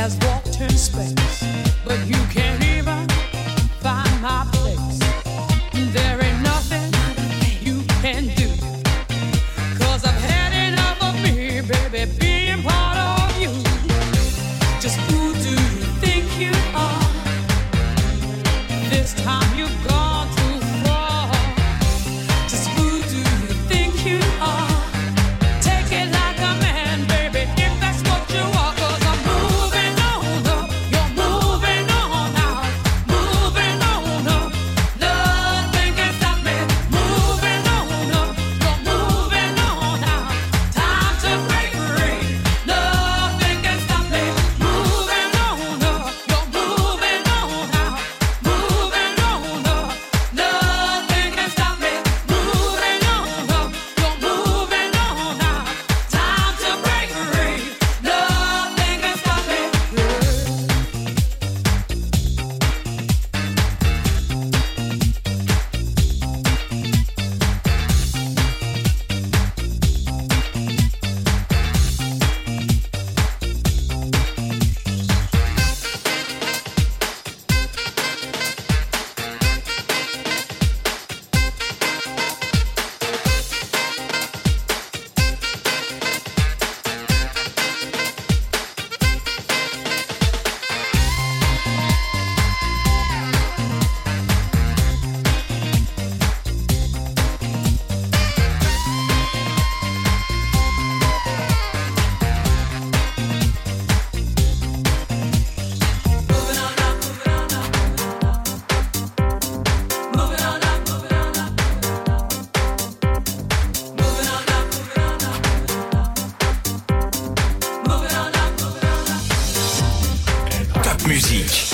has walked in space, but you can. Musique.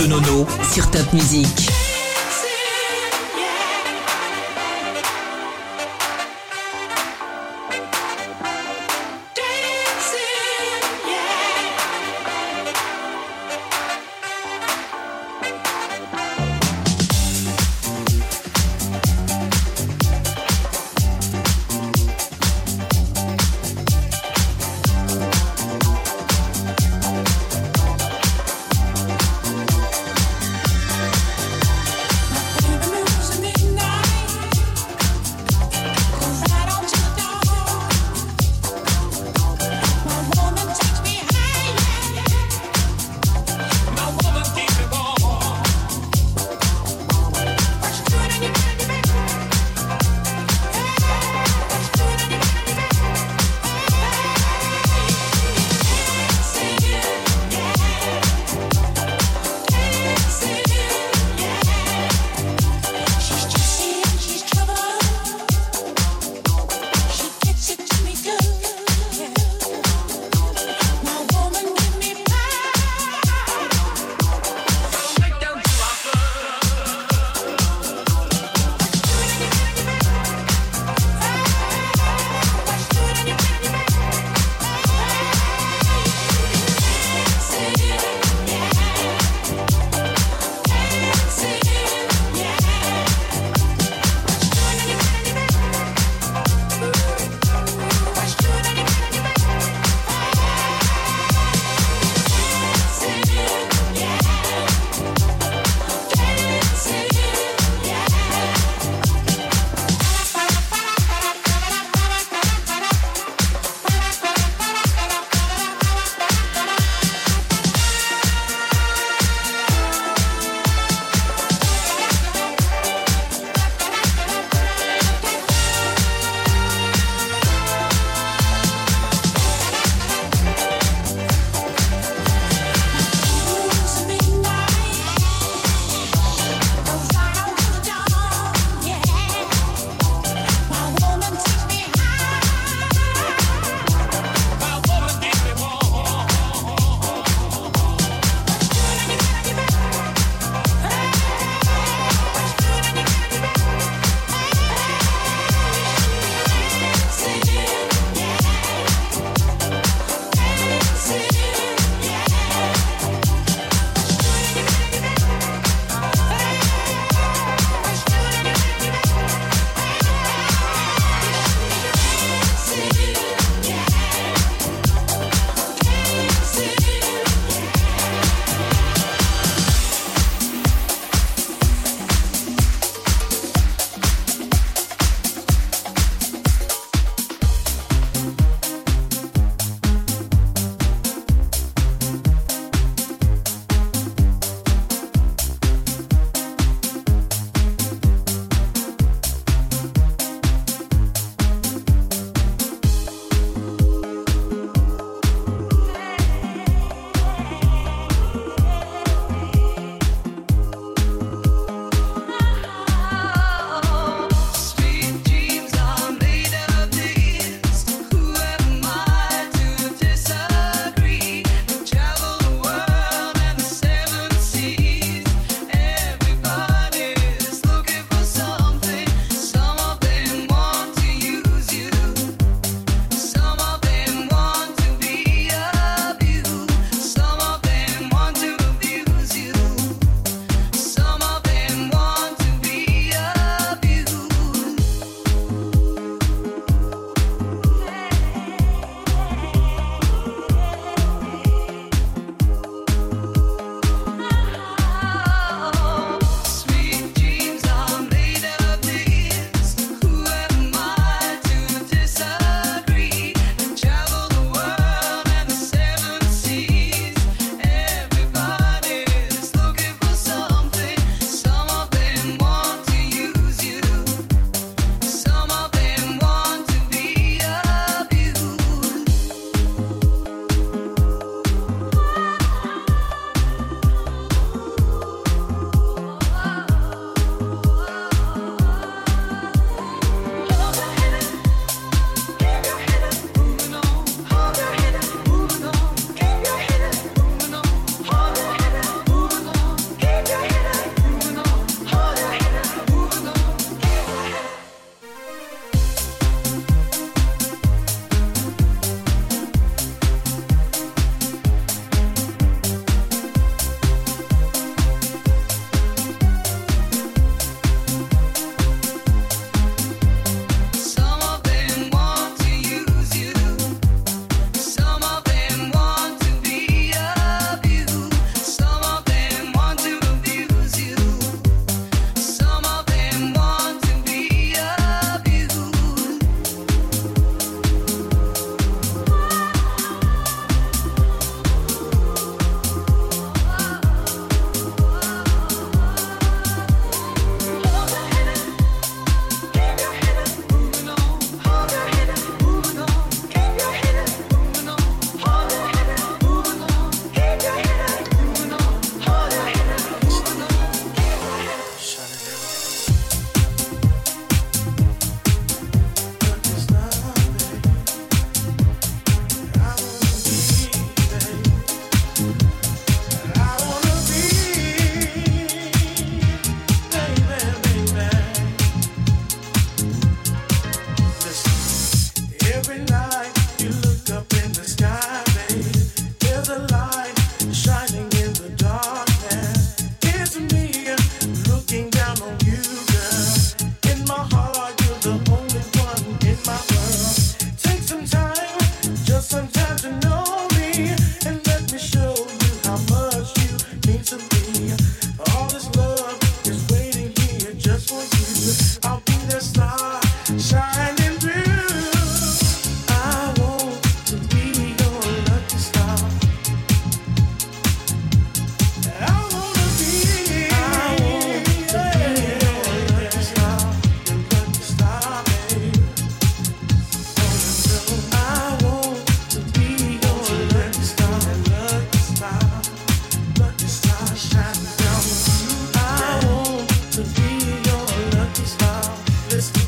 De Nono sur Top Music.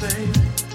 baby.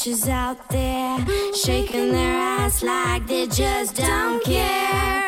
bitches out there shaking their ass like they just don't care.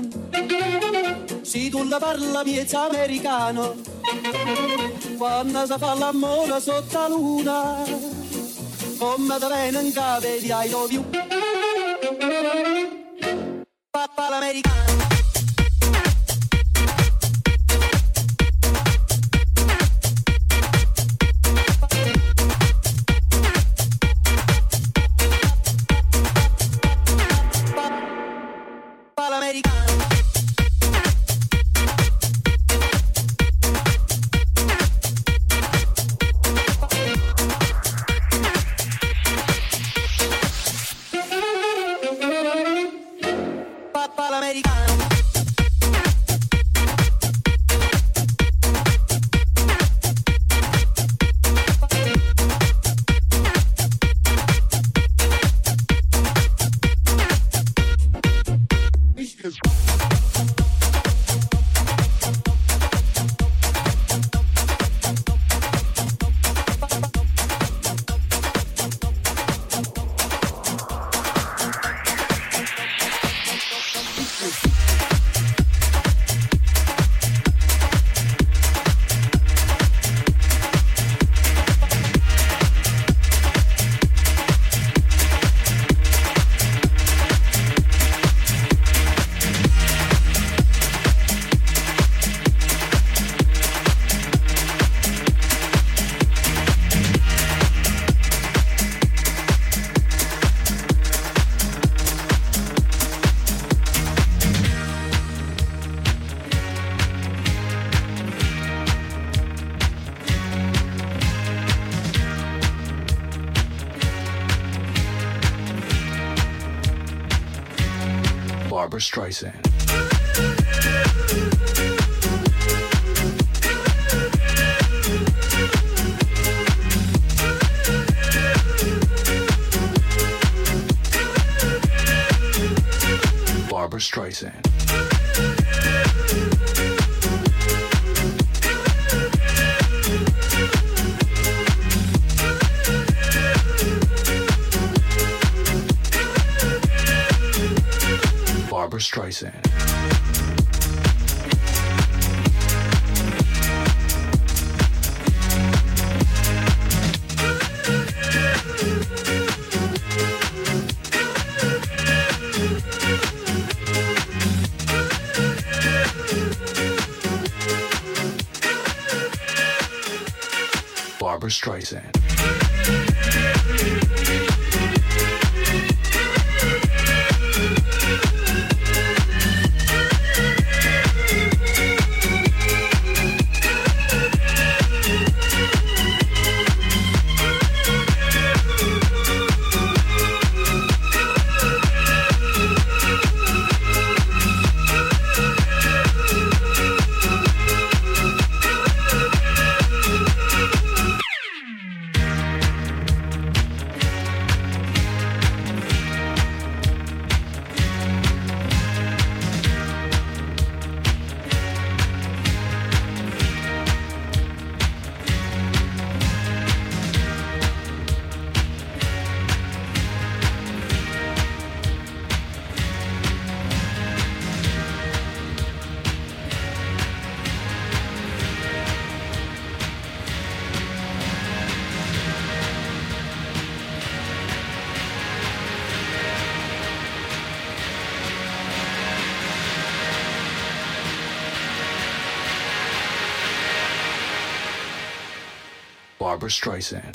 italiana. Si tu la parla piezza americano, quando si fa la mola sotto la luna, come da vengono vedi ai dovi più. Streisand. Barbra Streisand.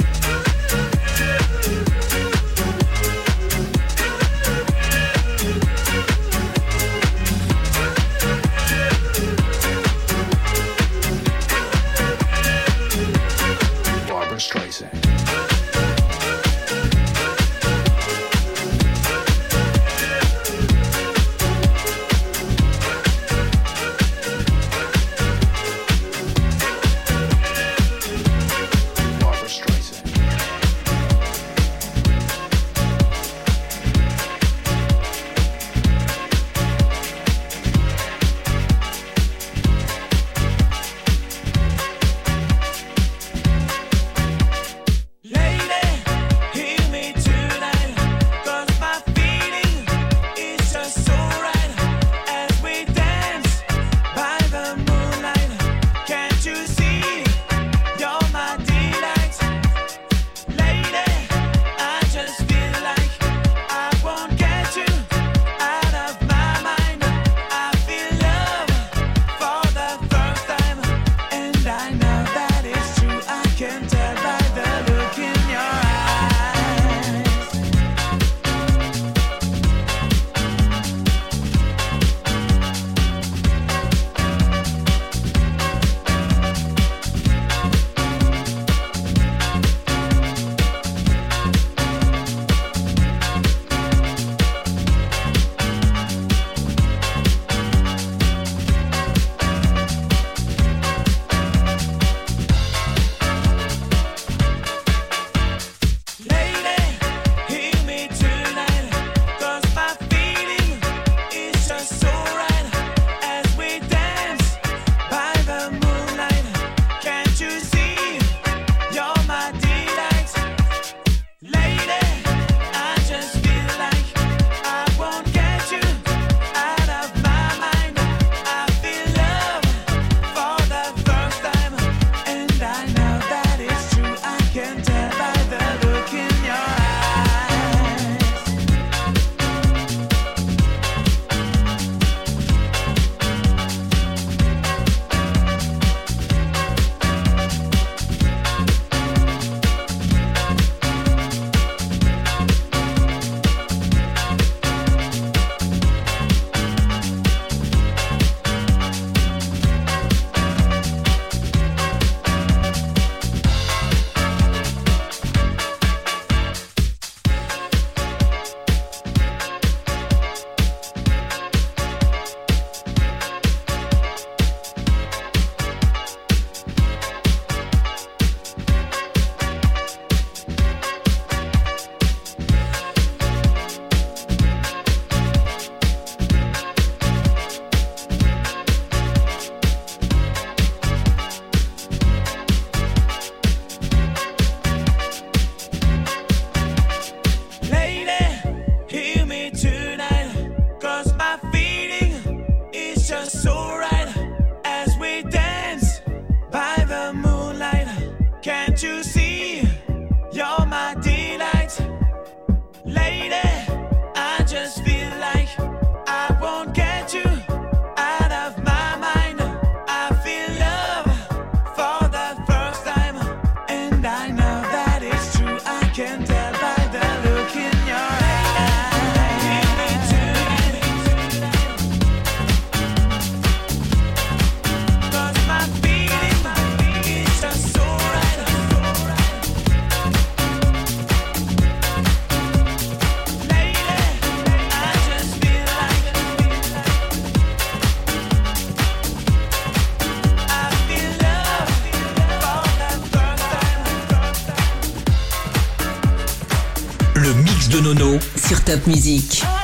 Top musique!